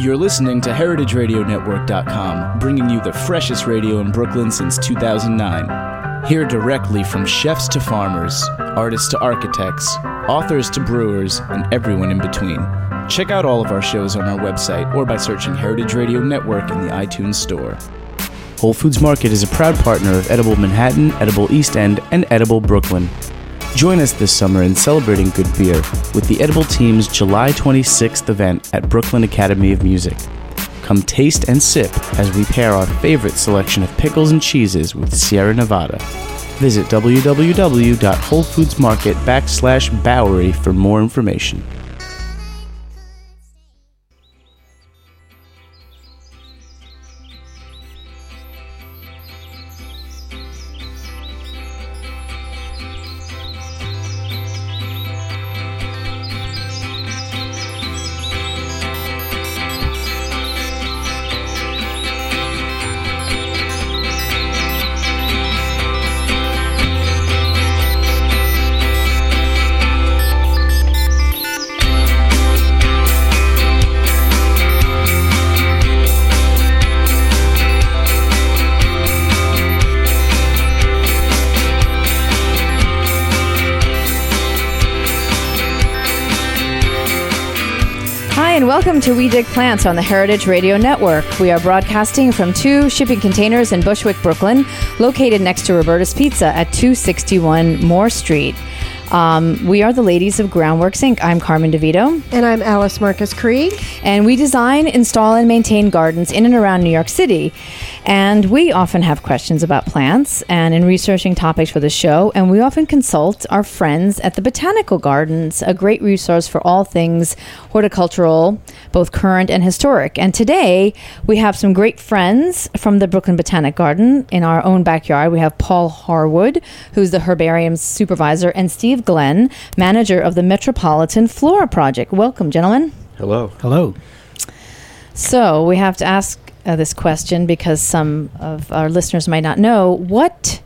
You're listening to HeritageRadioNetwork.com, bringing you the freshest radio in Brooklyn since 2009. Hear directly from chefs to farmers, artists to architects, authors to brewers, and everyone in between. Check out all of our shows on our website or by searching Heritage Radio Network in the iTunes Store. Whole Foods Market is a proud partner of Edible Manhattan, Edible East End, and Edible Brooklyn. Join us this summer in celebrating good beer with the Edible Team's July 26th event at Brooklyn Academy of Music. Come taste and sip as we pair our favorite selection of pickles and cheeses with Sierra Nevada. Visit www.wholefoodsmarket backslash Bowery for more information. And welcome to We Dig Plants on the Heritage Radio Network. We are broadcasting from two shipping containers in Bushwick, Brooklyn, located next to Roberta's Pizza at 261 Moore Street. Um, we are the ladies of Groundworks Inc. I'm Carmen DeVito, And I'm Alice Marcus Krieg. and we design, install, and maintain gardens in and around New York City. And we often have questions about plants and in researching topics for the show, and we often consult our friends at the Botanical Gardens, a great resource for all things horticultural, both current and historic. And today we have some great friends from the Brooklyn Botanic Garden in our own backyard. We have Paul Harwood, who's the herbarium supervisor, and Steve Glenn, manager of the Metropolitan Flora Project. Welcome, gentlemen. Hello. Hello. So we have to ask uh, this question because some of our listeners might not know what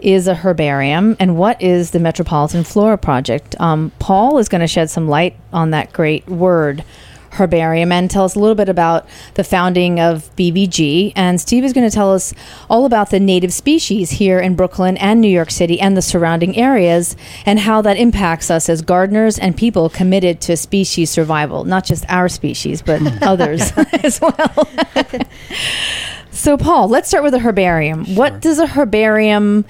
is a herbarium and what is the Metropolitan Flora Project. Um, Paul is going to shed some light on that great word. Herbarium and tell us a little bit about the founding of BBG. And Steve is going to tell us all about the native species here in Brooklyn and New York City and the surrounding areas and how that impacts us as gardeners and people committed to species survival. Not just our species, but others as well. so, Paul, let's start with a herbarium. What does a herbarium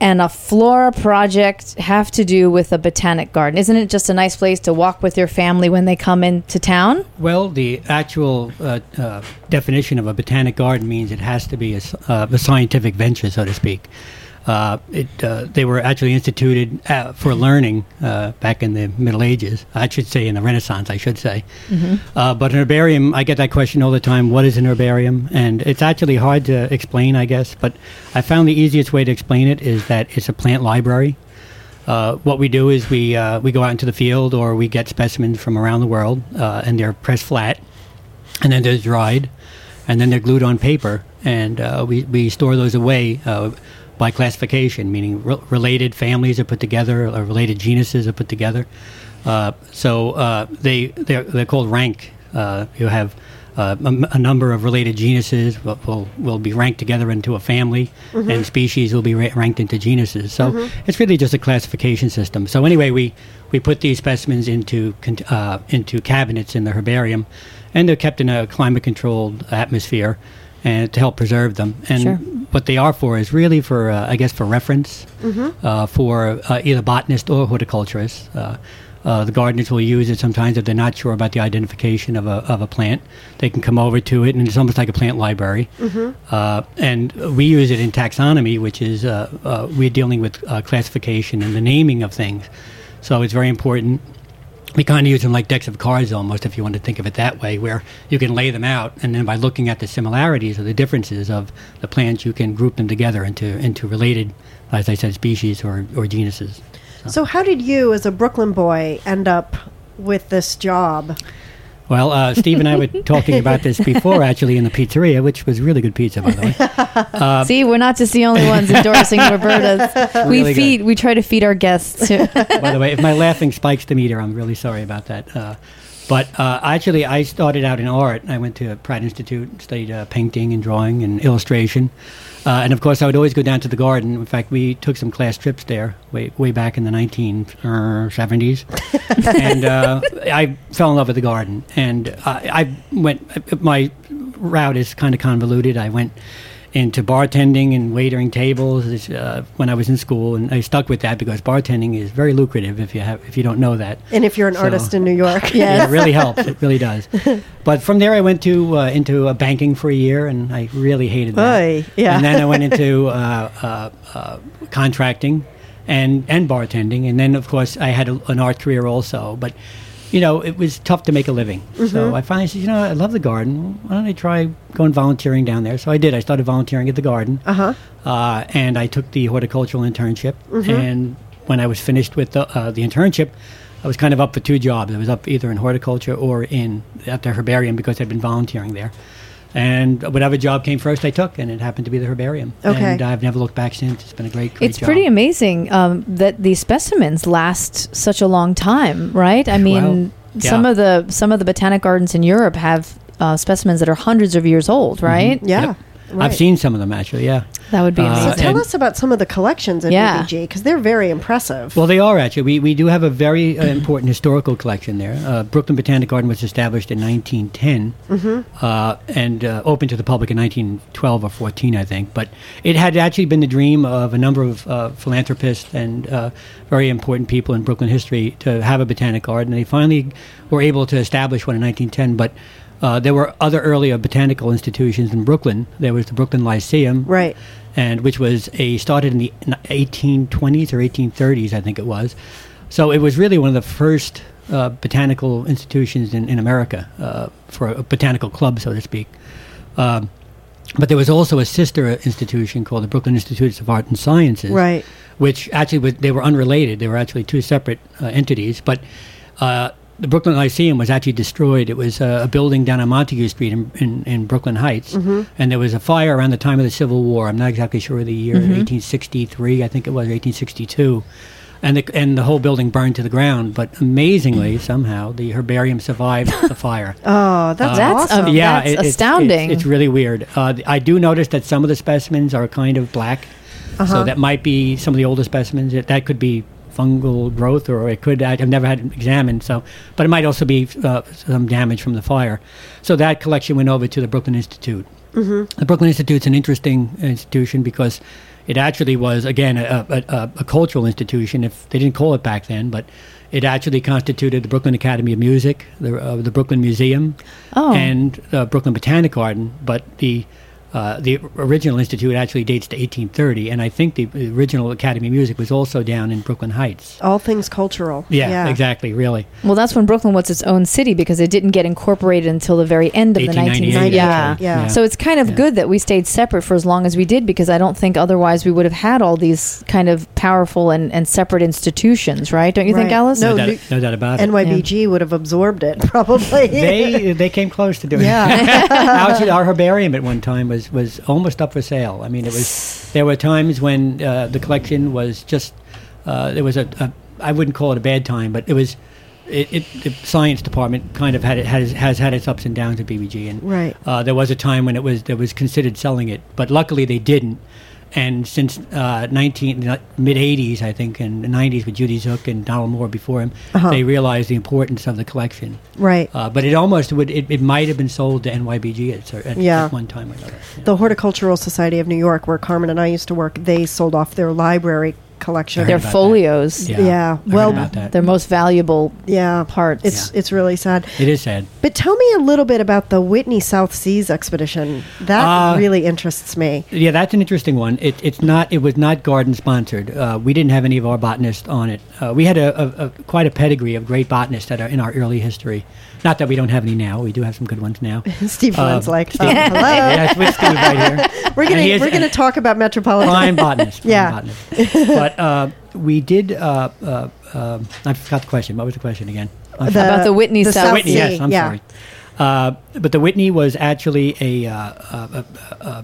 and a flora project have to do with a botanic garden? Isn't it just a nice place to walk with your family when they come into town? Well, the actual uh, uh, definition of a botanic garden means it has to be a, uh, a scientific venture, so to speak. Uh, it, uh, they were actually instituted uh, for learning uh, back in the Middle Ages. I should say in the Renaissance, I should say. Uh, but an herbarium, I get that question all the time. What is an herbarium? And it's actually hard to explain, I guess. But I found the easiest way to explain it is that it's a plant library. Uh, what we do is we uh, we go out into the field or we get specimens from around the world, uh, and they're pressed flat, and then they're dried, and then they're glued on paper, and uh, we we store those away. By classification, meaning re- related families are put together, or related genuses are put together. Uh, so uh, they they're, they're called rank. Uh, you have uh, a, m- a number of related genuses will, will, will be ranked together into a family, and species will be ra- ranked into genuses. So it's really just a classification system. So anyway, we, we put these specimens into con- uh, into cabinets in the herbarium, and they're kept in a climate-controlled atmosphere, and to help preserve them. And Sure. What they are for is really for uh, I guess for reference uh, for uh, either botanists or horticulturists. Uh, uh, the gardeners will use it sometimes if they're not sure about the identification of a, of a plant. They can come over to it, and it's almost like a plant library. Uh, and we use it in taxonomy, which is uh, uh, we're dealing with uh, classification and the naming of things. So it's very important. We kind of use them like decks of cards almost, if you want to think of it that way, where you can lay them out, and then by looking at the similarities or the differences of the plants, you can group them together into into related, as I said, species or, or genuses. So, how did you, as a Brooklyn boy, end up with this job? Well, uh, Steve and I were talking about this before, actually, in the pizzeria, which was really good pizza, by the way. See, we're not just the only ones endorsing Roberta's. We Really good. feed, we try to feed our guests. Too. by the way, if my laughing spikes the meter, I'm really sorry about that. Uh, But uh, actually, I started out in art. I went to Pratt Institute, and studied uh, painting and drawing and illustration. Uh, and of course, I would always go down to the garden. In fact, we took some class trips there way, way back in the 1970s. and uh, I fell in love with the garden. And uh, I went, my route is kind of convoluted. I went into bartending and waitering tables uh, when I was in school, and I stuck with that because bartending is very lucrative if you have if you don't know that. And if you're an So- artist in New York, Yeah, it really helps. It really does. But from there, I went to uh, into uh, banking for a year, and I really hated that. Oy, yeah. And then I went into uh, uh, uh, contracting and and bartending, and then of course I had a, an art career also. But you know, it was tough to make a living. Mm-hmm. So I finally said, you know, I love the garden. Why don't I try going volunteering down there? So I did. I started volunteering at the garden, Uh-huh. uh, and I took the horticultural internship. Mm-hmm. And when I was finished with the, uh, the internship, I was kind of up for two jobs. I was up either in horticulture or in at the herbarium because I'd been volunteering there. And whatever job came first, I took, and it happened to be the herbarium. Okay. And I've never looked back since. It's been a great, great It's job. pretty amazing um, that these specimens last such a long time, right? I mean, Well, some of the some of the botanic gardens in Europe have uh, specimens that are hundreds of years old, right? yeah. Yep. Right. I've seen some of them actually. Yeah. That would be Uh, So tell and- us about some of the collections at Yeah. BBG because they're very impressive. Well, they are actually. We, we do have a very uh, important historical collection there. Uh, Brooklyn Botanic Garden was established in 1910 uh, and uh, opened to the public in 1912 or 14, I think. But it had actually been the dream of a number of uh, philanthropists and uh, very important people in Brooklyn history to have a botanic garden. They finally were able to establish one in 1910, but uh, there were other earlier botanical institutions in Brooklyn. There was the Brooklyn Lyceum, right. and which was a started in the 1820s or 1830s, I think it was. So it was really one of the first uh, botanical institutions in, in America uh, for a botanical club, so to speak. Um, but there was also a sister institution called the Brooklyn Institutes of Art and Sciences, Right. which actually was, they were unrelated. They were actually two separate uh, entities. But uh, the Brooklyn Lyceum was actually destroyed. It was uh, a building down on Montague Street in, in, in Brooklyn Heights, and there was a fire around the time of the Civil War. I'm not exactly sure of the year, 1863, I think it was 1862. And the, and the whole building burned to the ground, but amazingly, somehow, the herbarium survived the fire. Oh, that's, That's awesome. yeah, that's it- it's- astounding. It's, it's really weird. Uh, I do notice that some of the specimens are kind of black, Uh-huh. so that might be some of the older specimens. That could be fungal growth, or it could. I've never had it examined, so but it might also be uh, some damage from the fire. So that collection went over to the Brooklyn Institute. Mm-hmm. The Brooklyn Institute's an interesting institution because it actually was again a, a, a, a cultural institution. If they didn't call it back then, but it actually constituted the Brooklyn Academy of Music, the, uh, the Brooklyn Museum, Oh. and the Brooklyn Botanic Garden. But the uh, the original institute actually dates to 1830, and I think the original Academy of Music was also down in Brooklyn Heights. All things cultural. Yeah, exactly. Really, Well, that's when Brooklyn was its own city because it didn't get incorporated until the very end of the 1898, 1990s. Yeah. actually. Yeah. So it's kind of Yeah. good that we stayed separate for as long as we did because I don't think otherwise we would have had all these kind of powerful and, and separate institutions, right? Don't you think, Right. Alice? No, no, doubt, no doubt about it. NYBG would have absorbed it probably. they they came close to doing Yeah. it. Actually, our herbarium at one time was was almost up for sale. I mean, it was. There were times when uh, the collection was just. Uh, there was a, a. I wouldn't call it a bad time, but it was. It, it the science department kind of had it has has had its ups and downs at BBG, and Right. uh, there was a time when it was there was considered selling it, but luckily they didn't. And since uh, 19 mid 80s, I think, and the 90s with Judy Zuk and Donald Moore before him, Uh-huh. they realized the importance of the collection. right. Uh, but it almost would. It, it might have been sold to NYBG at, at, Yeah. at one time or another. yeah. the Horticultural Society of New York, where Carmen and I used to work, they sold off their library collection. Their heard about that. folios, Yeah, Yeah, well- their most valuable yeah, parts. it's Yeah. it's really sad. it is sad. But tell me a little bit about the Whitney South Seas expedition. That Uh, really interests me. Yeah, that's an interesting one. It, it's not. It was not garden sponsored. Uh, we didn't have any of our botanists on it. Uh, we had a, a, a quite a pedigree of great botanists that are in our early history. Not that we don't have any now. We do have some good ones now. Steve Lynn's like, Steve- um, hello. yes, with Steve right here. We're And gonna he is we're gonna a talk about metropolitan. prime botanist. prime Yeah. botanist. but uh, we did. Uh, uh, um I forgot the question. What was the question again? The- About the Whitney South Whitney, Sea, yes, I'm yeah. sorry. Uh, but the Whitney was actually a, uh, uh, uh, uh,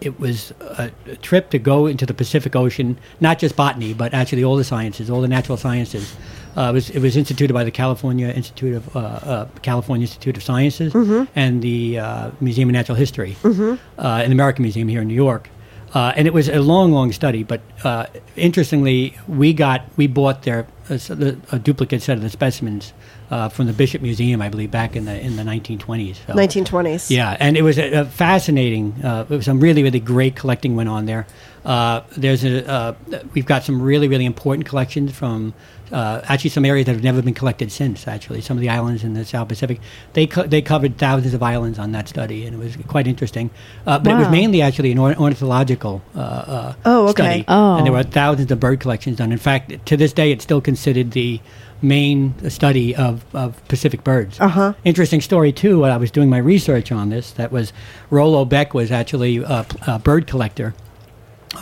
it was a, a trip to go into the Pacific Ocean, not just botany, but actually all the sciences, all the natural sciences. Uh, it was it was instituted by the California Institute of uh, uh, California Institute of Sciences and the uh, Museum of Natural History, uh, an American museum here in New York. Uh, and it was a long, long study. But uh, interestingly, we got we bought their the- a duplicate set of the specimens uh, from the Bishop Museum, I believe, back in the in the 1920s. So. 1920s. Yeah, and it was a, a fascinating. Uh, it was some really, really great collecting went on there. Uh, there's a uh, we've got some really, really important collections from uh, actually some areas that have never been collected since. Actually, some of the islands in the South Pacific, they co- they covered thousands of islands on that study, and it was quite interesting. Uh, but it was mainly actually an or- ornithological uh, uh, Oh, okay. study, Oh. and there were thousands of bird collections done. In fact, to this day, it's still considered the main study of, of Pacific birds. Uh-huh. Interesting story too. When I was doing my research on this, that was Rollo Beck was actually a, a bird collector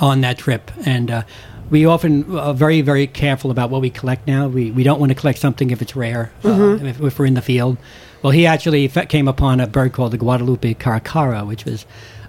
on that trip, and uh, we often are very very careful about what we collect now. We we don't want to collect something if it's rare, uh, if, if we're in the field. Well, he actually came upon a bird called the Guadalupe caracara, which was.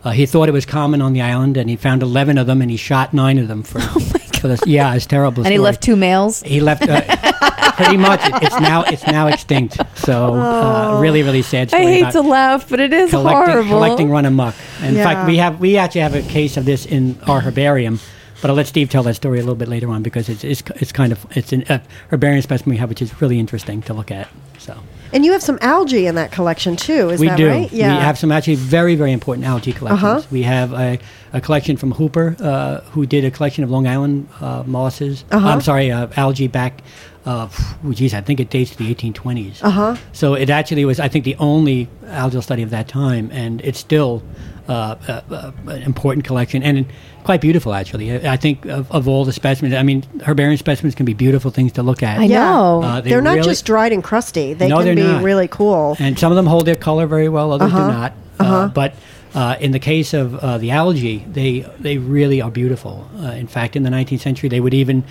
Uh, he thought it was common on the island, and he found eleven of them, and he shot nine of them for. Oh my God. For this, yeah, it's terrible. And he left two males. He left. Uh, pretty much, it's now it's now extinct. So uh, really, really sad I story. hate to laugh, but it is collecting, horrible. collecting run amok. In Yeah. fact, we have we actually have a case of this in our herbarium. But I'll let Steve tell that story a little bit later on because it's it's, it's kind of it's an uh, herbarium specimen we have, which is really interesting to look at. So And you have some algae in that collection too, is we that do. right? We have some actually very very important algae collections. Uh-huh. We have a, a collection from Hooper, uh, who did a collection of Long Island uh, mollusses. Uh-huh. I'm sorry, uh, algae back. Uh, oh, geez, I think it dates to the 1820s. Uh-huh. So it actually was, I think, the only algal study of that time, and it's still uh, uh, uh, an important collection and quite beautiful, actually. I I think of, of all the specimens, I mean, herbarium specimens can be beautiful things to look at. I know. Uh, they They're not really- just dried and crusty. They No, can they're be not. really cool. and some of them hold their color very well, others Uh-huh. do not. Uh, but uh, in the case of uh, the algae, they they really are beautiful. Uh, in fact, in the 19th century, they would even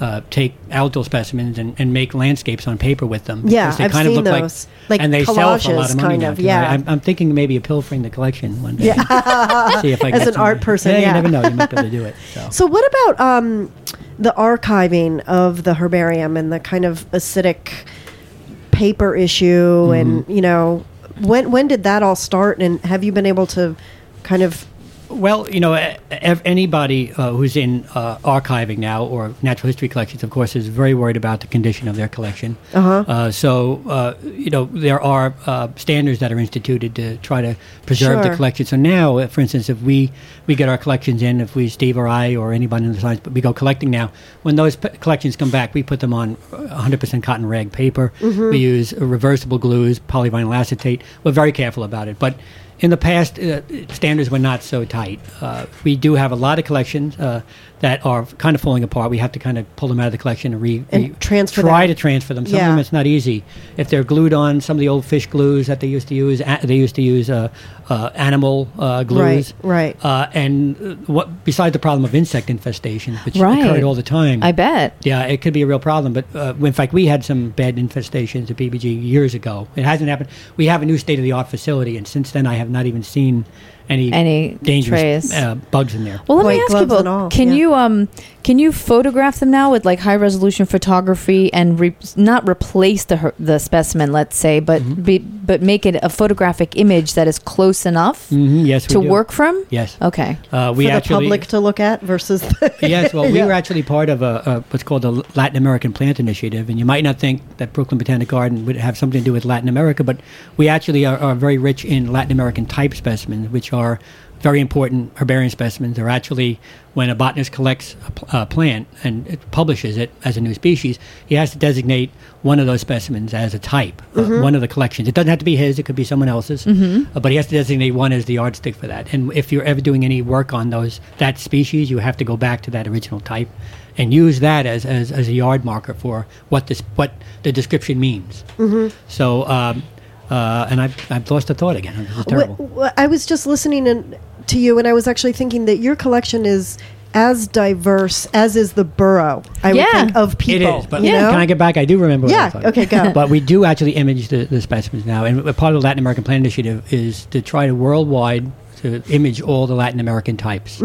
uh, take algal specimens and, and make landscapes on paper with them. Yeah, they I've kind of seen look those. Like and they sell for a lot of money kind now, yeah. I, am I'm thinking maybe of pilfering the collection one day. Yeah. See if I As an art person, Yeah, yeah. you never know. You might be able to do it. So. So, what about um, the archiving of the herbarium and the kind of acidic paper issue? Mm-hmm. And you know, when when did that all start? And have you been able to kind of Well, you know, anybody uh, who's in uh, archiving now or natural history collections, of course, is very worried about the condition of their collection. Uh-huh. Uh, so, uh, you know, there are uh, standards that are instituted to try to preserve Sure. the collection. So now, uh, for instance, if we, we get our collections in, if we, Steve or I or anybody in the science, but we go collecting now, when those p- collections come back, we put them on uh, 100% cotton rag paper. Mm-hmm. We use reversible glues, polyvinyl acetate. We're very careful about it. But in the past, uh, standards were not so tight. Uh, we do have a lot of collections uh, that are kind of falling apart. We have to kind of pull them out of the collection and, re, And re- transfer try them. to transfer them. Some Yeah. of them it's not easy. If they're glued on, some of the old fish glues that they used to use, a- they used to use uh, uh, animal uh, glues. Right, right. Uh, and uh, what besides the problem of insect infestation, which Right. occurred all the time. I bet. Yeah, it could be a real problem. But uh, in fact, we had some bad infestations at BBG years ago. It hasn't happened. We have a new state of the art facility, and since then, I have not even seen any Any dangerous trace. uh, bugs in there. Well, let White me ask you gloves both. Can yeah. you um can you photograph them now with like high resolution photography and re- not replace the the specimen, let's say, but Mm-hmm. be, but make it a photographic image that is close enough hmm yes, to work from? Yes, Okay. uh, we for the public to look at versus the yes, well, we Yeah. were actually part of a, a what's called the Latin American Plant Initiative, and you might not think that Brooklyn Botanic Garden would have something to do with Latin America, but we actually are, are very rich in Latin American type specimens, which are very important herbarium specimens. They're actually when a botanist collects a pl- a plant and it publishes it as a new species, he has to designate one of those specimens as a type, uh, one of the collections. It doesn't have to be his; it could be someone else's, uh, but he has to designate one as the yardstick for that. And if you're ever doing any work on those that species, you have to go back to that original type and use that as, as, as a yard marker for what this what the description means. So. Um, uh, and I've, I've lost the thought again. This is terrible. Wh- I was just listening in, to you, and I was actually thinking that your collection is as diverse as is the borough. I Yeah. would think of people. is, but you know? can I get back? I do remember. what I Yeah, thought. okay, go. but we do actually image the, the specimens now, and part of the Latin American Plant Initiative is to try to worldwide to image all the Latin American types.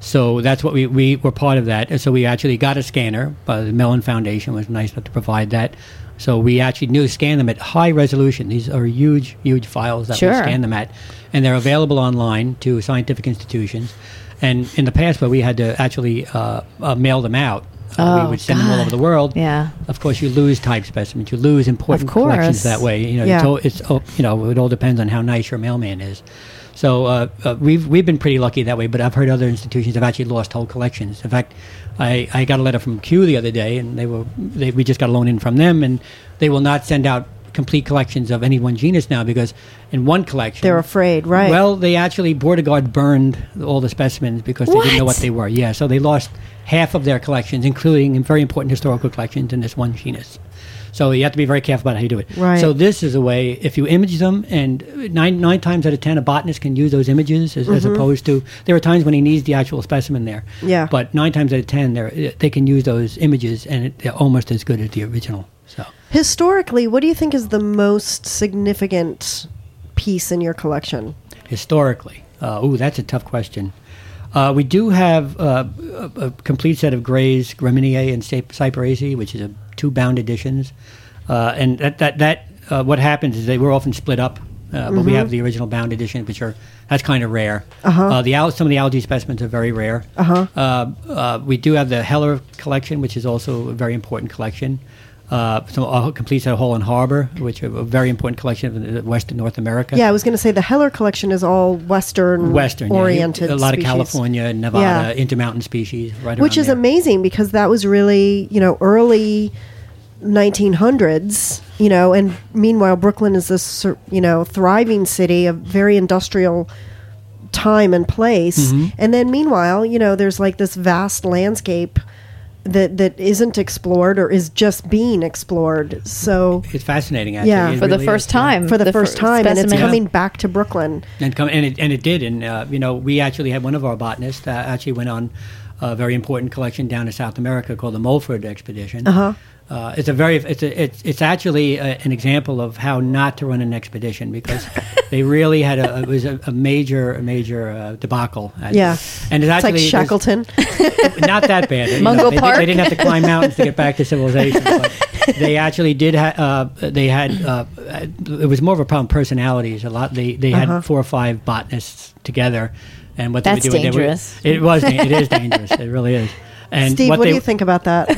So that's what we, we were part of that. And so we actually got a scanner. Uh, the Mellon Foundation was nice enough to provide that. So we actually knew scan them at high resolution. These are huge, huge files that Sure. we scan them at, and they're available online to scientific institutions. And in the past, where we had to actually uh, uh, mail them out, uh, Oh, we would send them all over the world. Yeah. Of course, you lose type specimens. You lose important collections that way. You know, Yeah. it's, all, it's all, you know, it all depends on how nice your mailman is. So uh, uh, we've we've been pretty lucky that way. But I've heard other institutions have actually lost whole collections. In fact, I, I got a letter from Kew the other day, and they were they, we just got a loan in from them, and they will not send out complete collections of any one genus now because in one collection They're afraid, right? well, they actually border guard burned all the specimens because they didn't know What? what they were. Yeah, so they lost half of their collections, including very important historical collections in this one genus. So you have to be very careful about how you do it. Right. So this is a way if you image them, and nine nine times out of ten, a botanist can use those images as, as opposed to there are times when he needs the actual specimen there. Mm-hmm. Yeah. But nine times out of ten, they they can use those images, and it, they're almost as good as the original. So. Historically, what do you think is the most significant piece in your collection? historically? Uh, ooh, that's a tough question. Uh, we do have uh, a, a complete set of Gray's Gramineae and Cyp- Cyperaceae, which is a two bound editions, uh, and that that that uh, what happens is they were often split up. Uh, but we have the original bound edition, which are that's kind of rare. Uh-huh. the some of the algae specimens are very rare. Uh-huh. Uh, we do have the Heller collection, which is also a very important collection. Uh, so a complete set of Hall and Harbour, which are a very important collection of the Western North America. Yeah, I was going to say the Heller collection is all Western, Western, yeah. oriented. A lot species. of California, Nevada, Yeah. intermountain species, right which is there. amazing because that was really you know early 1900s you know and meanwhile brooklyn is this you know thriving city a very industrial time and place Mm-hmm. and then meanwhile you know there's like this vast landscape that that isn't explored or is just being explored so It's fascinating, actually. Yeah. It For the first is, time. for the, first fir- time and it's specimen. coming back to brooklyn And come and it, and it did, and uh, you know, we actually had one of our botanists uh, actually went on a very important collection down to South America called the Mulford expedition. Uh-huh. Uh, it's a very it's a, it's it's actually a, an example of how not to run an expedition because they really had a it was a, a major a major uh, debacle. Yeah. and it's it's actually like shackleton not that bad. Mungo they, did- Park? They, didn't have to climb mountains to get back to civilization. But they actually did. Ha- uh, they had. Uh, it was more of a problem. Personalities. A lot. They they Uh-huh. had four or five botanists together, and what That's they were doing. dangerous. They were, it was. It is dangerous. It really is. And steve what, they, do you think about that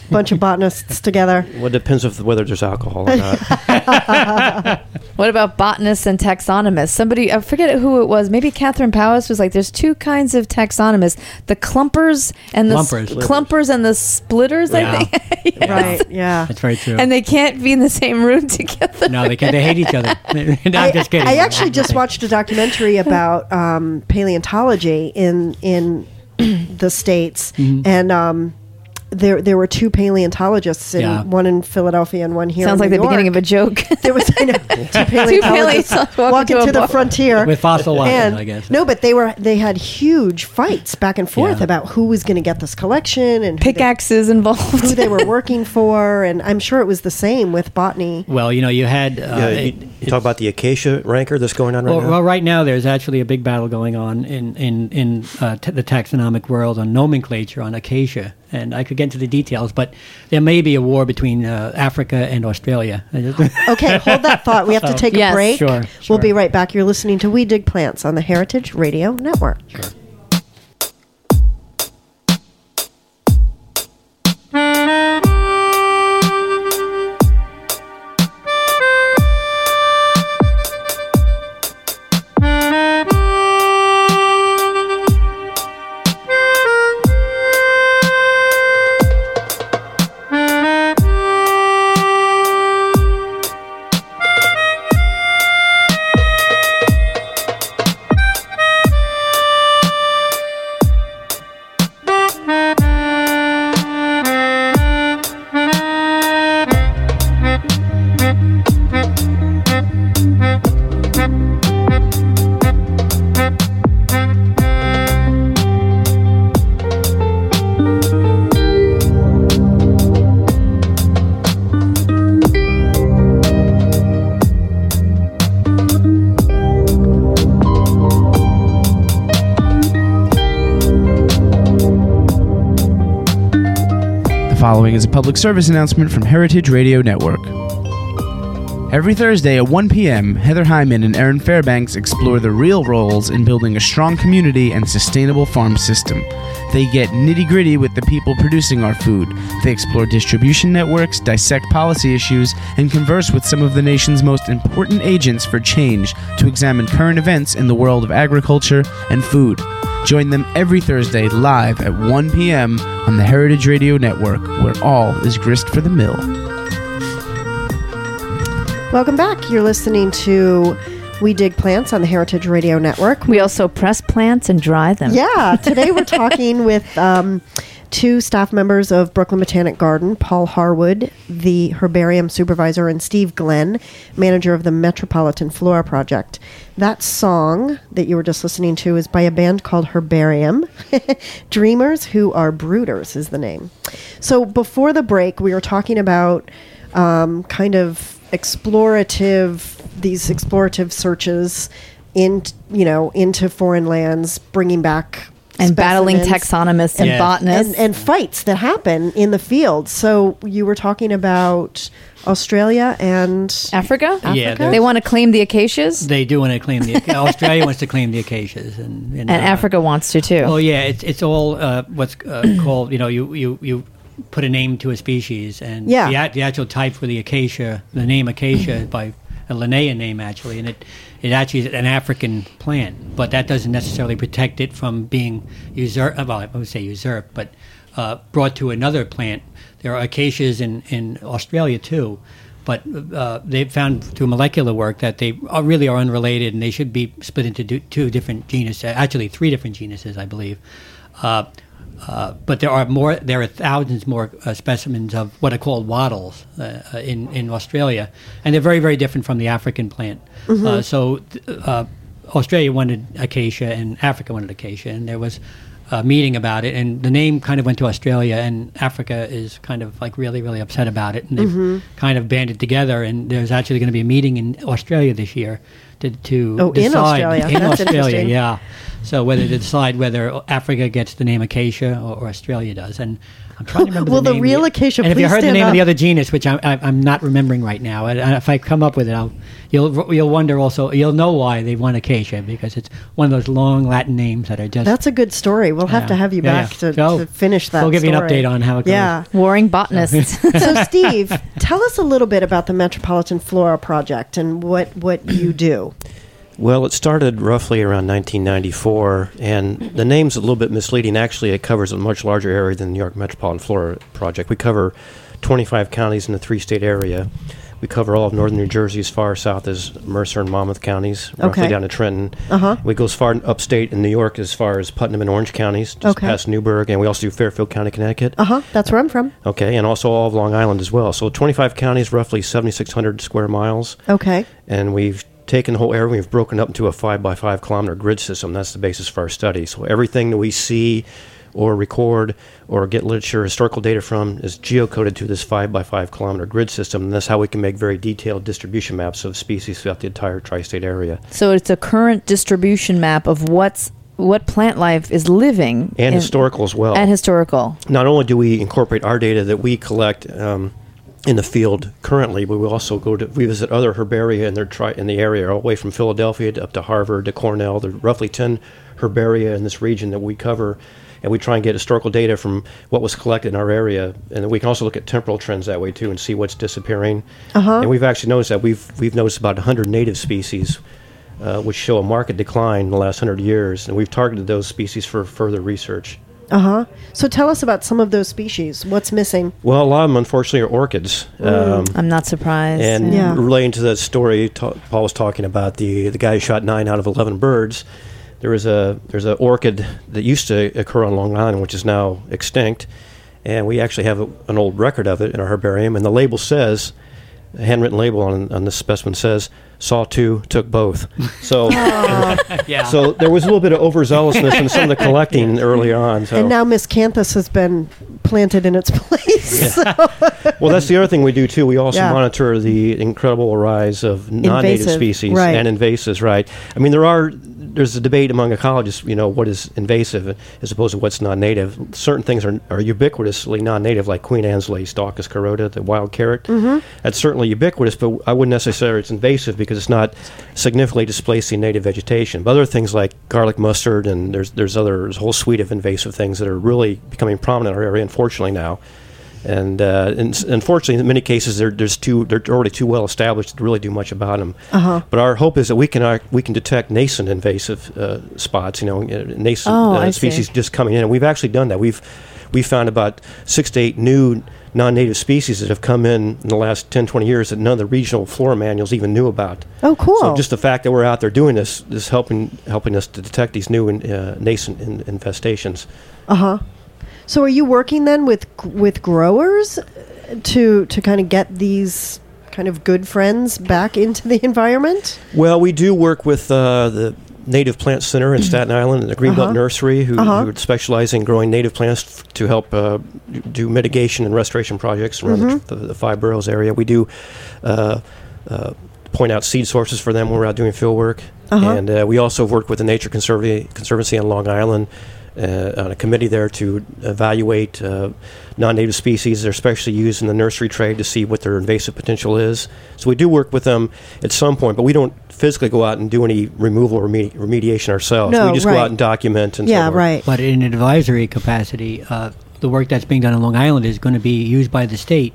bunch of botanists together Well, it depends of whether there's alcohol or not. What about botanists and taxonomists? Somebody, I forget who it was. Maybe Catherine Powis was like, "There's two kinds of taxonomists: the clumpers and the s- Clumpers. clumpers and the splitters." Yeah. I think. Yeah. right yeah That's very true. And they can't be in the same room together. no, they can't. They hate each other. no, I'm just kidding. I actually just watched a documentary about um, paleontology in in the states, Mm-hmm. and um, there there were two paleontologists, in, Yeah. one in Philadelphia and one here. Sounds in like New the beginning of a joke. There was I know, two paleontologists paleontologists walking walking to to the frontier with fossil life, and I guess. no, but they were they had huge fights back and forth Yeah. about who was going to get this collection and who they- Pickaxes involved. who they were working for, and I'm sure it was the same with botany. Well, you know, you had. Uh, yeah, you, you talk about the acacia rancor that's going on right Well, now. well, right now there's actually a big battle going on in in in uh, t- the taxonomic world on nomenclature on acacia, and I could get into the details, but there may be a war between uh, Africa and Australia. Okay, hold that thought. We have to take Yes. a break. Sure, We'll be right back. You're listening to We Dig Plants on the Heritage Radio Network. Sure. Is a public service announcement from Heritage Radio Network. Every Thursday at 1 p.m., Heather Hyman and Erin Fairbanks explore the real roles in building a strong community and sustainable farm system. They get nitty gritty with the people producing our food. They explore distribution networks, dissect policy issues, and converse with some of the nation's most important agents for change to examine current events in the world of agriculture and food. Join them every Thursday live at 1 p.m. on the Heritage Radio Network, where all is grist for the mill. Welcome back. You're listening to We Dig Plants on the Heritage Radio Network. We also press plants and dry them. Yeah, today we're talking with um, two staff members of Brooklyn Botanic Garden Paul Harwood, the herbarium supervisor, and Steve Glenn, manager of the Metropolitan Flora Project. That song that you were just listening to is by a band called Herbarium. Dreamers Who Are Brooders is the name. So before the break, we were talking about um, kind of explorative, these explorative searches in, you know, into foreign lands, bringing back And battling taxonomists and Yeah. botanists. and, and fights that happen in the field. So you were talking about Australia and Africa? Yeah, they're- want to claim the acacias? They do want to claim the Australia wants to claim the acacias, and and, and uh, Africa wants to too. Oh yeah, it's it's all uh, what's uh, called you know you, you you put a name to a species, and Yeah. the, the actual type for the acacia, the name acacia is by a Linnaean name actually, and it it actually is an African plant, but that doesn't necessarily protect it from being usurped. Well, I would say usurped, but uh, brought to another plant. There are acacias in in Australia too. But uh, they've found through molecular work that they are really are unrelated, and they should be split into two different genus, actually three different genuses, I believe. Uh, uh, but there are more. There are thousands more uh, specimens of what are called wattles uh, uh, in in Australia, and they're very very different from the African plant. Uh, so th- uh, Australia wanted acacia, and Africa wanted acacia, and there was a meeting about it, and the name kind of went to Australia, and Africa is kind of like really really upset about it, and they've kind of banded together, and there's actually going to be a meeting in Australia this year to to Oh, in decide Australia. in That's Australia, yeah. So whether to decide whether Africa gets the name acacia or, or Australia does, and I'm trying to remember. Will the name real yet. acacia And if you heard the stand name of the other genus, which I, I, I'm not remembering right now, and, and if I come up with it, I'll you'll you'll wonder also you'll know why they want acacia because it's one of those long Latin names that are just. that's a good story. We'll have Yeah. to have you Yeah, back yeah. to, So, to finish that. we'll give you an update on how it goes. Yeah. Warring botanists. so Steve, tell us a little bit about the Metropolitan Flora Project and what what you do. Well, it started roughly around 1994, and the name's a little bit misleading. Actually, it covers a much larger area than the New York Metropolitan Flora Project. We cover 25 counties in the three state area. We cover all of northern New Jersey as far south as Mercer and Monmouth counties, roughly Okay. down to Trenton. Uh-huh. We go as far upstate in New York as far as Putnam and Orange counties, just Okay. past Newburgh, and we also do Fairfield County, Connecticut. Uh huh. That's where I'm from. Okay, and also all of Long Island as well. So 25 counties, roughly 7,600 square miles Okay. and we've taken the whole area we've broken up into a five by five kilometer grid system. That's the basis for our study. So everything that we see or record or get literature historical data from is geocoded to this five by five kilometer grid system. And that's how we can make very detailed distribution maps of species throughout the entire tri-state area. So it's a current distribution map of what's what plant life is living and in- historical as well. and historical. not only do we incorporate our data that we collect um, in the field currently, but we also go to we visit other herbaria in their tri- in the area, all the way from Philadelphia to up to Harvard to Cornell. There are roughly ten herbaria in this region that we cover, and we try and get historical data from what was collected in our area, and we can also look at temporal trends that way too and see what's disappearing. Uh-huh. And we've actually noticed that we've we've noticed about 100 native species. Uh, which show a marked decline in the last hundred years, and we've targeted those species for further research. Uh huh. So tell us about some of those species. What's missing? Well, a lot of them, unfortunately, are orchids. Um, I'm not surprised. and Yeah. relating to that story, ta- Paul was talking about the the guy who shot nine out of eleven birds. There was a there's an orchid that used to occur on Long Island, which is now extinct, and we actually have a, an old record of it in our herbarium. And the label says, a handwritten label on on this specimen says, "Saw two, took both." So, yeah. so there was a little bit of overzealousness in some of the collecting early on. So. And now miscanthus has been planted in its place. So- Well, that's the other thing we do too. We also Yeah. monitor the incredible rise of non-native Invasive, species right. and invasives. Right. I mean, there are there's a debate among ecologists, you know, what is invasive as opposed to what's non-native. Certain things are, are ubiquitously non-native, like Queen Anne's lace, Daucus carota, the wild carrot. Mm-hmm. That's certainly ubiquitous, but I wouldn't necessarily say it's invasive because it's not significantly displacing native vegetation. But other things like garlic mustard and there's there's other there's a whole suite of invasive things that are really becoming prominent in our area, unfortunately now. And, uh, and unfortunately, in many cases, they're, there's too, they're already too well established to really do much about them. Uh-huh. But our hope is that we can uh, we can detect nascent invasive uh, spots, you know, uh, nascent Oh, uh, see. species just coming in. And we've actually done that. We've we found about six to eight new non-native species that have come in in the last 10, 20 years that none of the regional flora manuals even knew about. Oh, cool. So just the fact that we're out there doing this is helping helping us to detect these new uh, nascent in, infestations. Uh huh. So are you working then with with growers to to kind of get these kind of good friends back into the environment? Well, we do work with uh, the Native Plant Center in Staten Island and the Greenbelt Uh-huh. Nursery, who, Uh-huh. who specialize in growing native plants f- to help uh, do mitigation and restoration projects around Mm-hmm. the, the, the Five Boroughs area. We do uh, uh, point out seed sources for them when we're out doing field work. Uh-huh. And uh, we also work with the Nature Conservancy, Conservancy on Long Island. Uh, on a committee there to evaluate uh, non-native species. They're especially used in the nursery trade to see what their invasive potential is. So we do work with them at some point, but we don't physically go out and do any removal or remedi- remediation ourselves. No, we just go out and document and yeah, so right. But in an advisory capacity, uh, the work that's being done on Long Island is going to be used by the state,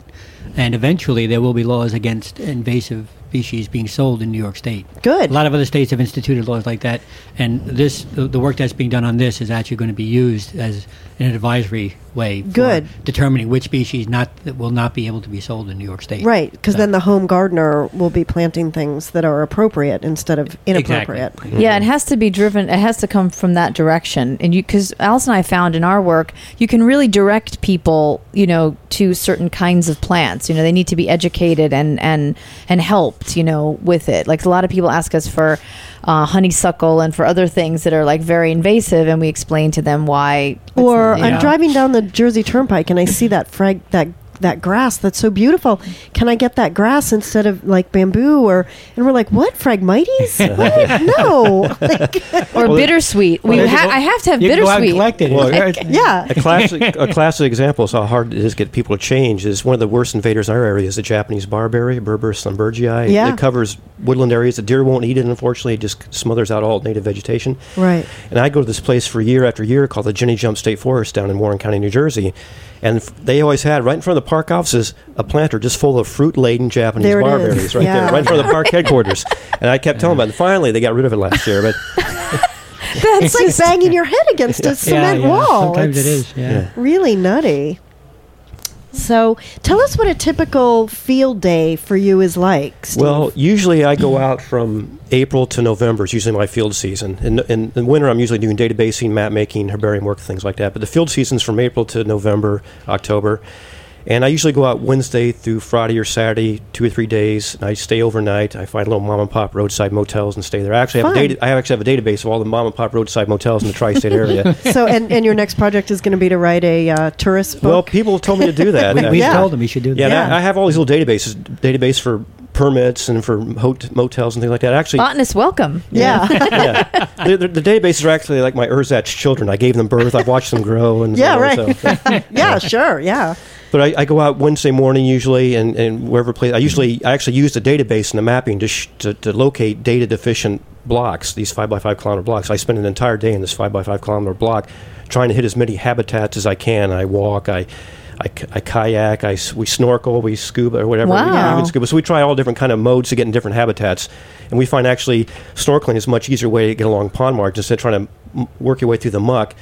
and eventually there will be laws against invasive species being sold in New York State. Good. A lot of other states have instituted laws like that, and this the, the work that's being done on this is actually going to be used as an advisory way for Good. determining which species not that will not be able to be sold in New York State. Right, because So- then the home gardener will be planting things that are appropriate instead of inappropriate. Exactly. Yeah, it has to be driven. It has to come from that direction, and you because Alice and I found in our work, you can really direct people, you know, to certain kinds of plants. You know, they need to be educated and and and helped, you know, with it. Like a lot of people ask us for uh, honeysuckle and for other things that are like very invasive, and we explain to them why. it's- Or you I'm driving down the Jersey Turnpike and I see that frag that that grass that's so beautiful. Can I get that grass instead of like bamboo or and we're like, what Phragmites? what? No. Like, or Well, bittersweet. we well, ha- I have to have You can go out and bittersweet. collect it. Well, It's- yeah. A classic, a classic example of how hard it is to get people to change is one of the worst invaders in our area is the Japanese barberry, Berberis thunbergii. Yeah. It covers woodland areas. The deer won't eat it, unfortunately. It just smothers out all native vegetation. Right. And I go to this place for year after year called the Jenny Jump State Forest down in Warren County, New Jersey. And they always had right in front of the park offices a planter just full of fruit laden Japanese There it is. barberries right Yeah. there, right in front of the park headquarters. And I kept telling them, and finally they got rid of it last year. But That's like banging your head against a yeah, cement yeah, wall. Sometimes It's it is. Yeah. Yeah. Really nutty. So, tell us what a typical field day for you is like. Steve. Well, usually I go out from April to November. It's usually my field season. In, in, in winter, I'm usually doing databasing, map making, herbarium work, things like that. But the field season's from April to November, October. And I usually go out Wednesday through Friday or Saturday, two or three days. And I stay overnight. I find little mom and pop roadside motels and stay there. I actually have a Fun. data, I actually have a database of all the mom and pop roadside motels in the tri-state area. so and, and your next project is going to be to write a uh, tourist book. well, book. people told me to do that. We, we've Yeah. told them you should do that. yeah, Yeah. I, I have all these little databases, database for permits and for motels and things like that. Actually, Botanist, welcome. yeah. yeah. The, the, the databases are actually like my ersatz children. I gave them birth. I've watched them grow. And Yeah, right. so- yeah, sure. Yeah. but I, I go out Wednesday morning usually, and, and wherever place. I usually I actually use the database and the mapping to, sh- to to locate data deficient blocks. These five by five kilometer blocks. I spend an entire day in this five by five kilometer block, trying to hit as many habitats as I can. I walk. I I, I kayak, I, we snorkel, we scuba, or whatever. We Wow. even scuba. So we try all different kind of modes to get in different habitats, and we find actually snorkeling is a much easier way to get along pond margins instead of trying to m- work your way through the muck.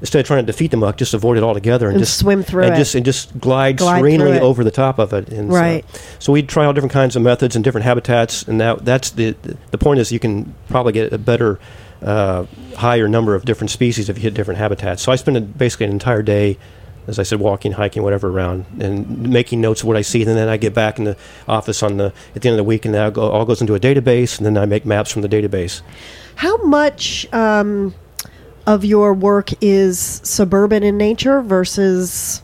Instead of trying to defeat the muck, just avoid it altogether and, And just swim through and it. just and just glide, Glide serenely over the top of it. And so- Right. So, we try all different kinds of methods and different habitats, and that that's the the point is you can probably get a better. Uh, higher number of different species if you hit different habitats. So I spend a, basically an entire day as I said, walking, hiking, whatever around, and making notes of what I see. And then I get back in the office on the at the end of the week, and that all, goes into a database, and then I make maps from the database. How much um, of your work is suburban in nature versus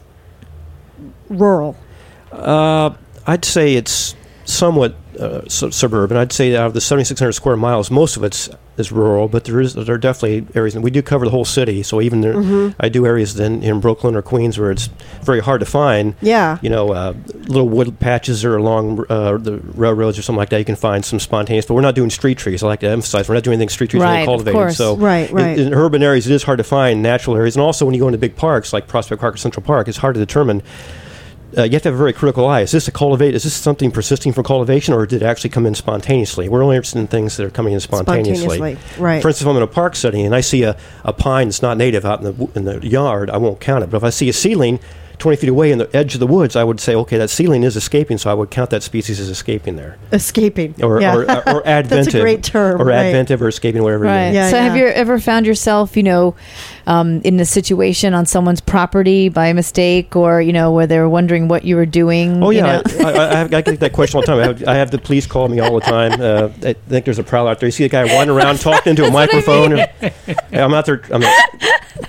rural? Uh, I'd say it's somewhat uh, su- suburban. I'd say out of the 7,600 square miles, most of it's as rural, but there is there are definitely areas, and we do cover the whole city. So even there, Mm-hmm. I do areas then in Brooklyn or Queens where it's very hard to find. Yeah. You know, uh, little wood patches or along uh, the railroads or something like that. You can find some spontaneous, but we're not doing street trees. I like to emphasize we're not doing anything street trees Right, cultivated. So Right, in- right. In, urban areas, it is hard to find natural areas, and also when you go into big parks like Prospect Park or Central Park, it's hard to determine. Uh, you have to have a very critical eye. Is this a cultivar? Is this something persisting from cultivation, or did it actually come in spontaneously? We're only interested in things that are coming in spontaneously. Spontaneously, right. For instance, if I'm in a park setting and I see a, a pine that's not native out in the in the yard, I won't count it. But if I see a seedling 20 feet away in the edge of the woods, I would say, okay, that seedling is escaping, so I would count that species as escaping there, Escaping. or yeah. or, or adventive. That's a great term. Or right. adventive or escaping, whatever. it Right. is. Yeah, so, have you ever found yourself, you know, um, in a situation on someone's property by mistake, or you know, where they're wondering what you were doing? Oh you yeah, know? I, I, I, have, I get that question all the time. I have, I have the police call me all the time. Uh, I think there's a prowler out there. You see a guy wandering around talking into a microphone. Yeah, I'm out there. I'm,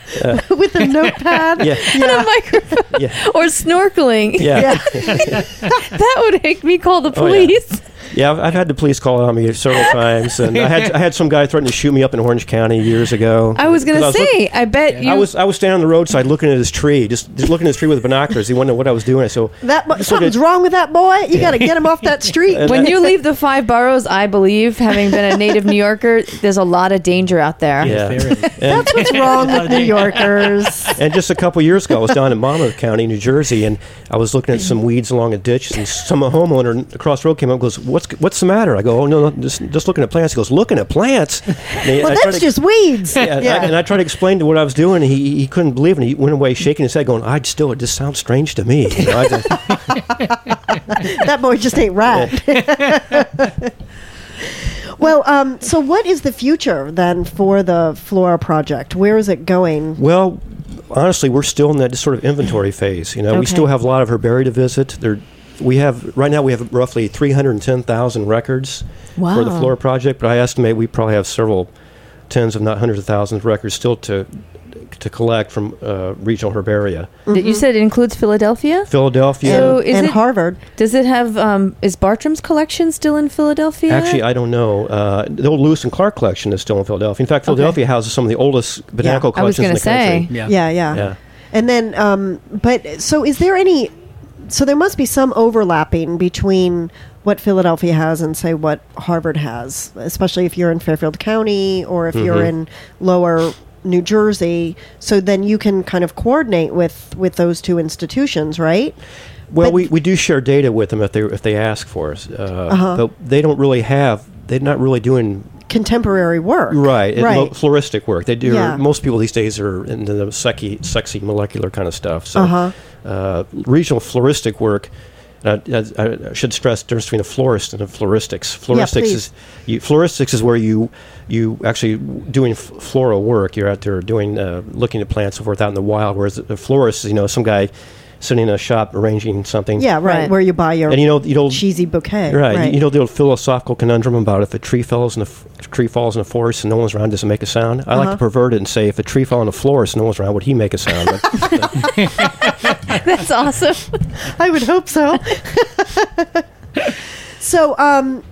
With a notepad. yeah, And a microphone yeah, or snorkeling. yeah, that would make me call the Oh, yeah. I've, I've had the police call on me several times, and I had I had some guy threaten to shoot me up in Orange County years ago. I was gonna 'Cause say, look- I bet you. I was I was standing on the roadside looking at his tree, just, just looking at his tree with binoculars. He wanted to know what I was doing. So That mo- something's at- wrong with that boy. You got to get him off that street. And when you leave the five boroughs, I believe, having been a native New Yorker, there's a lot of danger out there. yeah, There is. That's what's wrong with New Yorkers. And just a couple years ago, I was down in Monmouth County, New Jersey, and I was looking at some weeds along a ditch, and some homeowner across the road came up and goes, "What's what's the matter?" I go, "Oh no, no just, just looking at plants." He goes, "Looking at plants?" Well, I that's to- just weeds. Yeah, and I- and I tried to explain to what I was doing, and he, he couldn't believe it. And he went away shaking his head, going, "I still, it just sounds strange to me." You know, I just- that boy just ain't right. well, um, so what is the future then for the Flora project? Where is it going? Well, honestly, we're still in that sort of inventory phase. You know, we still have a lot of herbaria to visit. There, we have right now we have roughly 310,000 records for the Wow. Flora project, but I estimate we probably have several tens, if not hundreds of thousands of records still to to collect from uh, regional herbaria. Did You said it includes Philadelphia. Philadelphia. So is and it- Harvard. Does it have? Um, is Bartram's collection still in Philadelphia? Actually, I don't know. Uh, the old Lewis and Clark collection is still in Philadelphia. In fact, Okay. Philadelphia houses some of the oldest botanical I was collections in the say. country. Yeah. Yeah, yeah. Yeah. And then, um, but so is there any? So there must be some overlapping between what Philadelphia has and say what Harvard has, especially if you're in Fairfield County or if you're Mhm. in Lower New Jersey. So then you can kind of coordinate with with those two institutions, right? Well, But- we, we do share data with them if they if they ask for us, uh, Uh-huh. but they don't really have. They're not really doing Contemporary work, right, it- Right. floristic work. They do. Yeah. Most people these days are into the sexy, sexy molecular kind of stuff. So, Uh-huh. uh, regional floristic work. Uh, I, I should stress the difference between a florist and a floristics. Floristics please. is you, floristics is where you you actually doing f- floral work. You're out there doing uh, looking at plants and forth out in the wild. Whereas a florist, is, you know, some guy sitting in a shop arranging something. Yeah, right, Right. Where you buy your And you know, you know, cheesy bouquet, right, You know the old philosophical conundrum about if a tree falls in a f- tree falls in a forest and no one's around, does it make a sound? I like Uh-huh. to pervert it and say if a tree fell in a forest and no one's around, would he make a sound? But, That's awesome. I would hope so. so, um,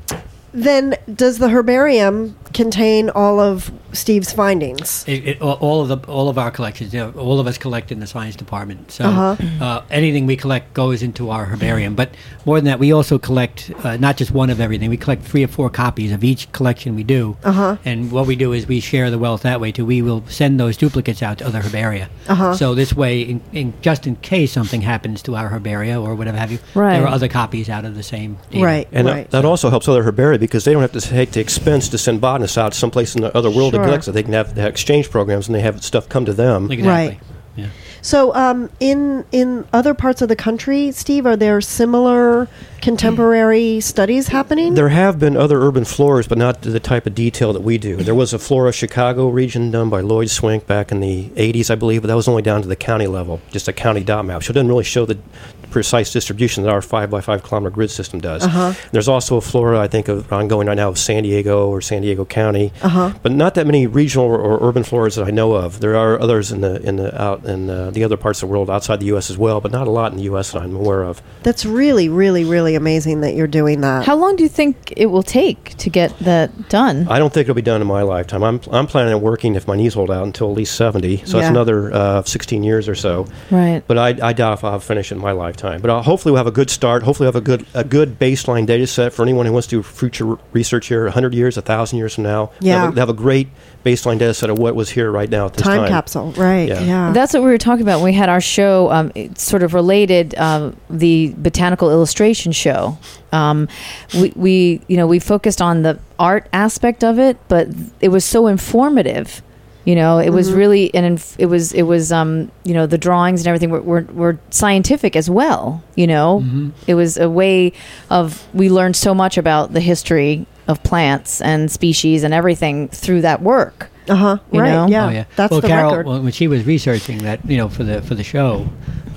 then does the herbarium contain all of Steve's findings? It, it, all- all of the all of our collections, you know, all of us collect in the science department. So Uh-huh. uh, anything we collect goes into our herbarium. But more than that, we also collect uh, not just one of everything. We collect three or four copies of each collection we do. Uh-huh. And what we do is we share the wealth that way too. We will send those duplicates out to other herbaria. Uh-huh. So this way, in, in, just in case something happens to our herbaria or whatever have you, Right. there are other copies out of the same. data. Right, and right. that, that also helps other herbaria because they don't have to take the expense to send botanists out someplace in the other world Sure. to collect it. They can have, they have exchange programs and they have stuff come to them. Exactly. Right. Yeah. So, um, in in other parts of the country, Steve, are there similar contemporary studies happening? There have been other urban floras, but not to the type of detail that we do. There was a Flora Chicago region done by Floyd Swink back in the 80s, I believe, but that was only down to the county level, just a county dot map. So it doesn't really show the precise distribution that our 5 by 5 kilometer grid system does. Uh-huh. There's also a flora, I think, of ongoing right now of San Diego or San Diego County, Uh-huh. but not that many regional or, or urban floras that I know of. There are others in the in the out in uh, the other parts of the world outside the U.S. as well, but not a lot in the U.S. that I'm aware of. That's really, really, really amazing that you're doing that. How long do you think it will take to get that done? I don't think it'll be done in my lifetime. I'm, I'm planning on working if my knees hold out until at least 70, so Yeah. that's another uh, 16 years or so. Right. But I, I doubt if I'll finish it in my lifetime. But uh, hopefully we'll have a good start. Hopefully we'll have a good a good baseline data set for anyone who wants to do future research here, 100 years, 1,000 years from now. They'll Yeah. Have a, they'll have a great baseline data set of what was here right now at this Time time. capsule, right? Yeah. Yeah. That's what we were talking about when we had our show. Um, it sort of related um, the botanical illustration show. Um, we, we, you know, we focused on the art aspect of it, but it was so informative. You know, it was really and inf- it was it was um, you know the drawings and everything were, were were scientific as well. You know, it was a way of we learned so much about the history of plants and species and everything through that work. uh huh. You Right. know? Yeah. Oh, yeah. That's well, the Carol, record. well, when she was researching that, you know, for the for the show,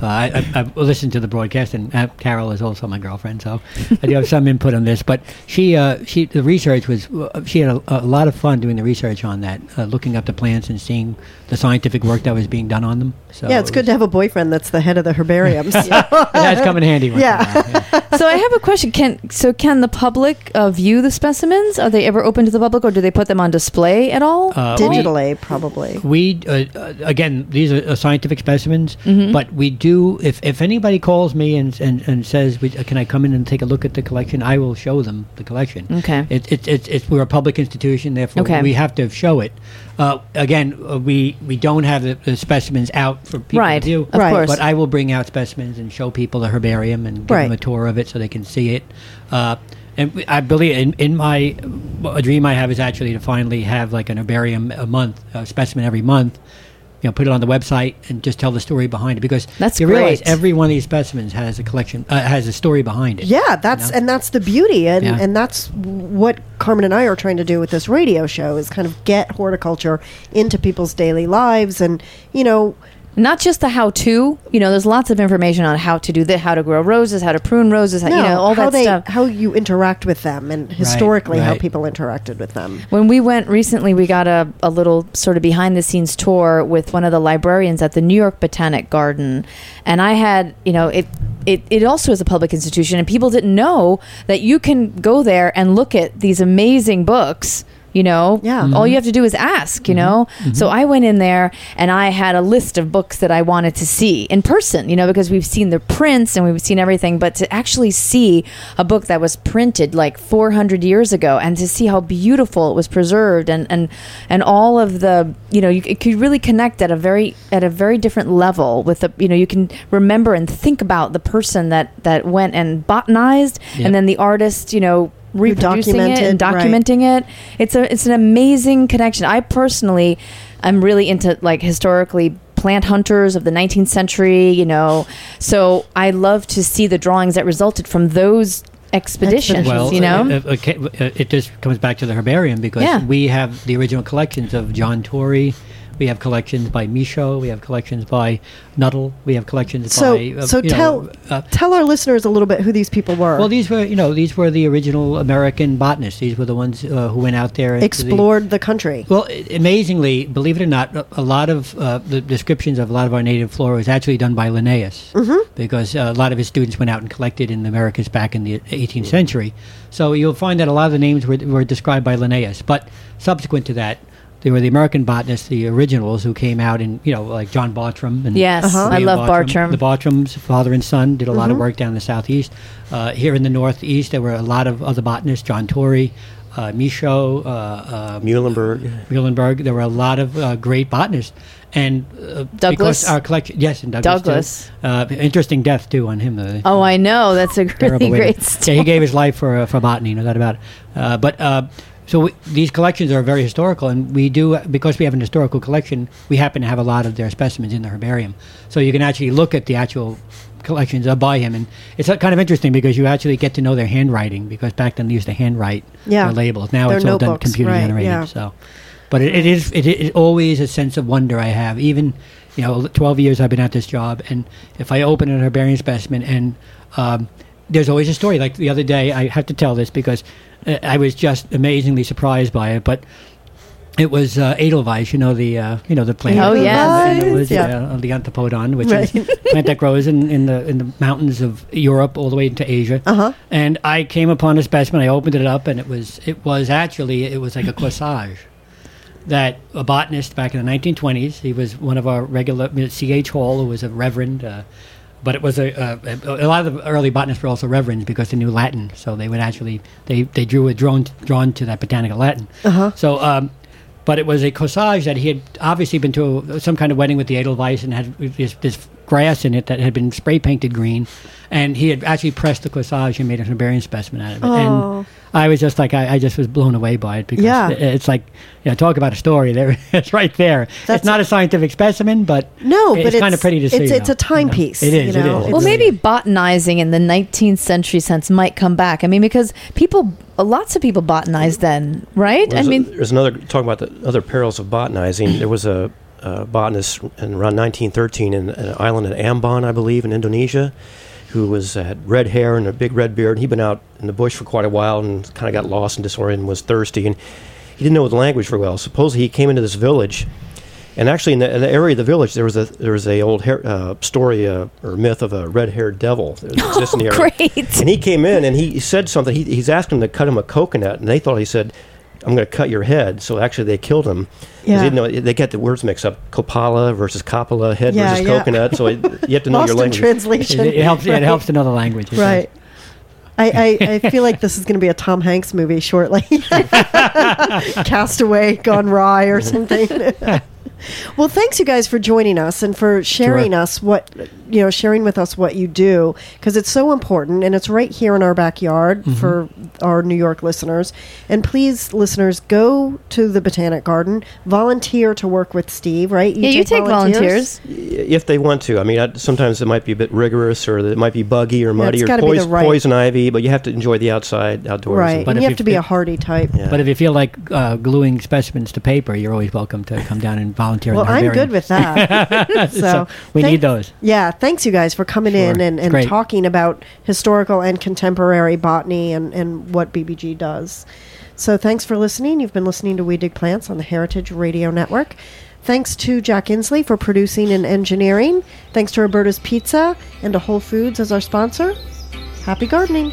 uh, I, I, listened to the broadcast, and uh, Carol is also my girlfriend, so I do have some input on this. But she, uh, she, the research was, uh, she had a, a lot of fun doing the research on that, uh, looking up the plants and seeing the scientific work that was being done on them. So yeah, it's good to have a boyfriend that's the head of the herbariums. That's coming handy. once in a Yeah. while, yeah. so I have a question. Can so can the public uh, view the specimens? Are they ever open to the public, or do they put them on display at all? Uh, we- Digitally, probably. We uh, uh, again, these are uh, scientific specimens, Mm-hmm. but we do. If if anybody calls me and and, and says, we, uh, "Can I come in and take a look at the collection?" I will show them the collection. Okay. It, it, it, it's we're a public institution, therefore Okay. we have to show it. Uh, again, uh, we we don't have the, the specimens out for people Right, to view. of Right. course. But I will bring out specimens and show people the herbarium and give Right. them a tour of it so they can see it. Uh, and we- I believe in, in my a dream I have is actually to finally have like an herbarium a month, a specimen every month. You know, put it on the website and just tell the story behind it because That's you realize every one of these specimens has a collection, uh, has a story behind it. Yeah, that's know? and that's the beauty, and Yeah. and that's what Carmen and I are trying to do with this radio show is kind of get horticulture into people's daily lives, and you know, Not just the how-to. You know, there's lots of information on how to do that, how to grow roses, how to prune roses, how, you no, know, all how that they stuff. how you interact with them, and historically how right. people interacted with them. When we went recently, we got a, a little sort of behind the scenes tour with one of the librarians at the New York Botanic Garden. And I had, you know, it, it, it also is a public institution, and people didn't know that you can go there and look at these amazing books. You know, Yeah. all you mm-hmm. have to do is ask, you mm-hmm. know? Mm-hmm. So I went in there and I had a list of books that I wanted to see in person, you know, because we've seen the prints and we've seen everything, but to actually see a book that was printed like 400 years ago and to see how beautiful it was preserved and, and, and all of the, you know, you c- could really connect at a very, at a very different level with the, you know, you can remember and think about the person that, that went and botanized Yep. and then the artist, you know, reproducing it and documented, right. documenting it. It's a it's an amazing connection. I personally am really into like historically plant hunters of the 19th century, you know. So I love to see the drawings that resulted from those expeditions, Well, you know. okay, uh, it just comes back to the herbarium because Yeah. we have the original collections of John Torrey. We have collections by Michaux. We have collections by Nuttall. We have collections So by. uh, so you know, tell uh, tell our listeners a little bit who these people were. well, these were you know these were the original American botanists. These were the ones uh, who went out there and explored the country. well, amazingly, believe it or not, a- a lot of uh, the descriptions of a lot of our native flora was actually done by Linnaeus, mm-hmm. because uh, a lot of his students went out and collected in the Americas back in the 18th century. So you'll find that a lot of the names were, were described by Linnaeus. But subsequent to that, there were the American botanists, the originals, who came out and you know, like John Bartram and Yes, Uh-huh. I love Bartram. The Bartrams, father and son, did a lot of work down in the southeast. Uh, here in the northeast, there were a lot of other botanists, John Torrey, uh, Michaux, uh, uh, Muhlenberg. Muhlenberg. There were a lot of uh, great botanists, and uh, Douglas? because our collection, yes, and Douglas. too. Douglas. Uh, interesting death too on him. Uh, Oh, I know. That's a really way to- great Yeah, story. he gave his life for uh, for botany, no doubt about it. Uh, but uh, so we, these collections are very historical, and we do because we have an historical collection. We happen to have a lot of their specimens in the herbarium, so you can actually look at the actual collections by him, and it's kind of interesting because you actually get to know their handwriting. Because back then they used to handwrite Yeah. their labels. Now Their it's all done computer right, generated. yeah. So, but it, it is it is always a sense of wonder I have. Even you know, 12 years I've been at this job, and if I open an herbarium specimen and um, there's always a story. Like the other day, I have to tell this because I was just amazingly surprised by it. But It was uh, Edelweiss, you know the uh, you know the plant. Oh, yes. And it was, Yeah. uh, the Leontopodium, which Right. is a plant that grows in, in the in the mountains of Europe all the way into Asia. Uh-huh. And I came upon a specimen. I opened it up, and it was it was actually it was like a corsage that a botanist back in the 1920s. He was one of our regular C.H. Hall, who was a reverend. Uh, but it was a, a, a lot of the early botanists were also reverends because they knew Latin, so they would actually they, they drew a drawn drawn to that botanical Latin. Uh-huh. So, um, but it was a corsage that he had obviously been to some kind of wedding with the Edelweiss and had this, this grass in it that had been spray painted green, and he had actually pressed the corsage and made a herbarium specimen out of it. Oh. And I was just like I, I just was blown away by it because Yeah. it- it's like you know talk about a story there it's right there. That's- it's not a scientific specimen, but No, it's but it's kind of pretty to see. It's, it's a timepiece. You know? It is. You know? It is. Well, really maybe is. botanizing in the 19th century sense might come back. I mean, because people, uh, lots of people botanized then, right? I There's, a- mean, there's another talking about the other perils of botanizing. There was a, uh botanist in around 1913 in an island in Ambon, I believe, in Indonesia, who was uh, had red hair and a big red beard. He'd been out in the bush for quite a while and kind of got lost and disoriented and was thirsty, and he didn't know the language very well. Supposedly, he came into this village. And actually, in the, in the area of the village, there was a there was a old hair, uh, story uh, or myth of a red-haired devil that exists in the area. great. And he came in and he said something. He, he's asked him to cut him a coconut, and they thought he said, "I'm going to cut your head." So actually, they killed him. 'Cause Yeah. They, know, they get the words mixed up: copala versus coppola, head Yeah, versus yeah. coconut. So it, you have to know Lost your language. translation. It, it helps. Yeah, Right. it helps to know the language. Right. I, I, I feel like this is going to be a Tom Hanks movie shortly. Castaway gone wry or something. well, thanks you guys for joining us and for sharing Sure. us what you know, sharing with us what you do because it's so important and it's right here in our backyard Mm-hmm. for our New York listeners. And please, listeners, go to the Botanic Garden, volunteer to work with Steve. Right? yeah, you take volunteers. if they want to. I mean, I, sometimes it might be a bit rigorous, or it might be buggy or muddy it's or gotta be the poison, right- poison ivy. But you have to enjoy the outside, outdoors. Right. But and you have to be a hardy type. Yeah. But if you feel like uh, gluing specimens to paper, you're always welcome to come down and volunteer. In Well, I'm good with that. so, So we thank- need those. Yeah, thanks you guys for coming in and, and talking about historical and contemporary botany and, and what BBG does. So thanks for listening. You've been listening to We Dig Plants on the Heritage Radio Network. Thanks to Jack Inslee for producing and engineering. Thanks to Roberta's Pizza and to Whole Foods as our sponsor. Happy gardening.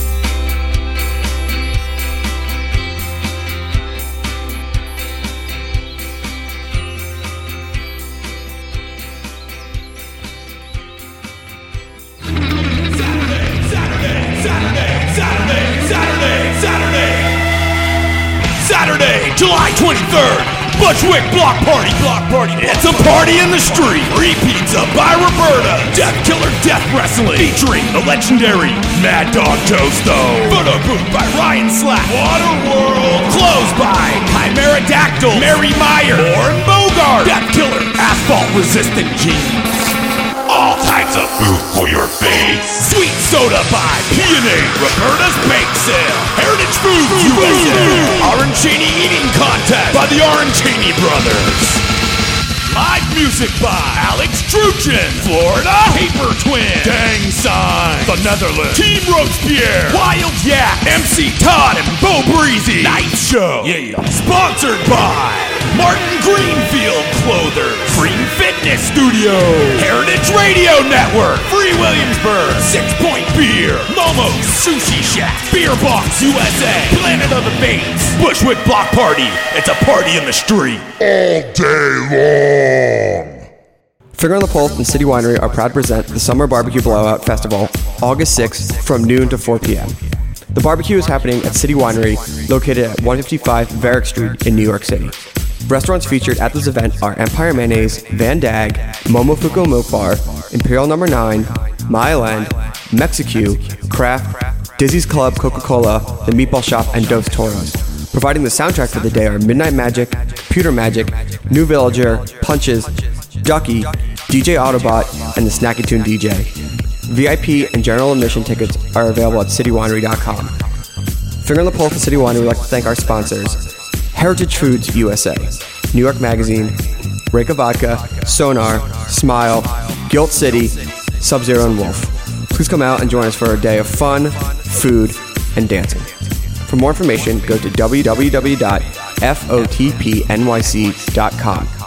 Bushwick Block Party, Block Party. It's a party in the street. Free pizza by Roberta. Death Killer Death Wrestling featuring the legendary Mad Dog Toasto. Photo booth by Ryan Slack. Waterworld closed by Chimera Dactyl, Mary Meyer, Warren Bogart. Death Killer Asphalt Resistant Jeans. Types of food for your face. Sweet soda by P&A, Roberta's Bake Sale, Heritage Foods USA, Orange Arancini Eating Contest by the Orange Arancini Brothers. Live music by Alex Truchin, Florida, Paper Twin, Dang Sign, The Netherlands, Team Robespierre, Wild Yak, MC Todd and Bo Breezy, Night Show, yeah, yeah, sponsored by Martin Greenfield Clothiers, Green Fitness Studio, Heritage Radio Network, Free Williamsburg, Six Point Beer, Momo's Sushi Shack, Beer Box USA, Planet of the Bates, Bushwick Block Party. It's a party in the street. All day long. Finger on the Pulse and City Winery are proud to present the Summer Barbecue Blowout Festival August 6th from noon to 4 p.m. The barbecue is happening at City Winery, located at 155 Varick Street in New York City. Restaurants featured at this event are Empire Mayonnaise, Van Dag, Momofuku Milk Bar, Imperial Number 9, Mile End, Mexicue, Craft, Dizzy's Club, Coca-Cola, The Meatball Shop, and Dos Toros. Providing the soundtrack for the day are Midnight Magic, Pewter Magic, New Villager, Punches, Ducky, DJ Autobot, and the Snacky Tune DJ. VIP and general admission tickets are available at citywinery.com. Finger on the pulse for City Winery would like to thank our sponsors Heritage Foods USA, New York Magazine, Reyka Vodka, Sonar, Smile, Gilt City, Sub Zero, and Wolf. Please come out and join us for a day of fun, food, and dancing. For more information, go to www.fotpnyc.com.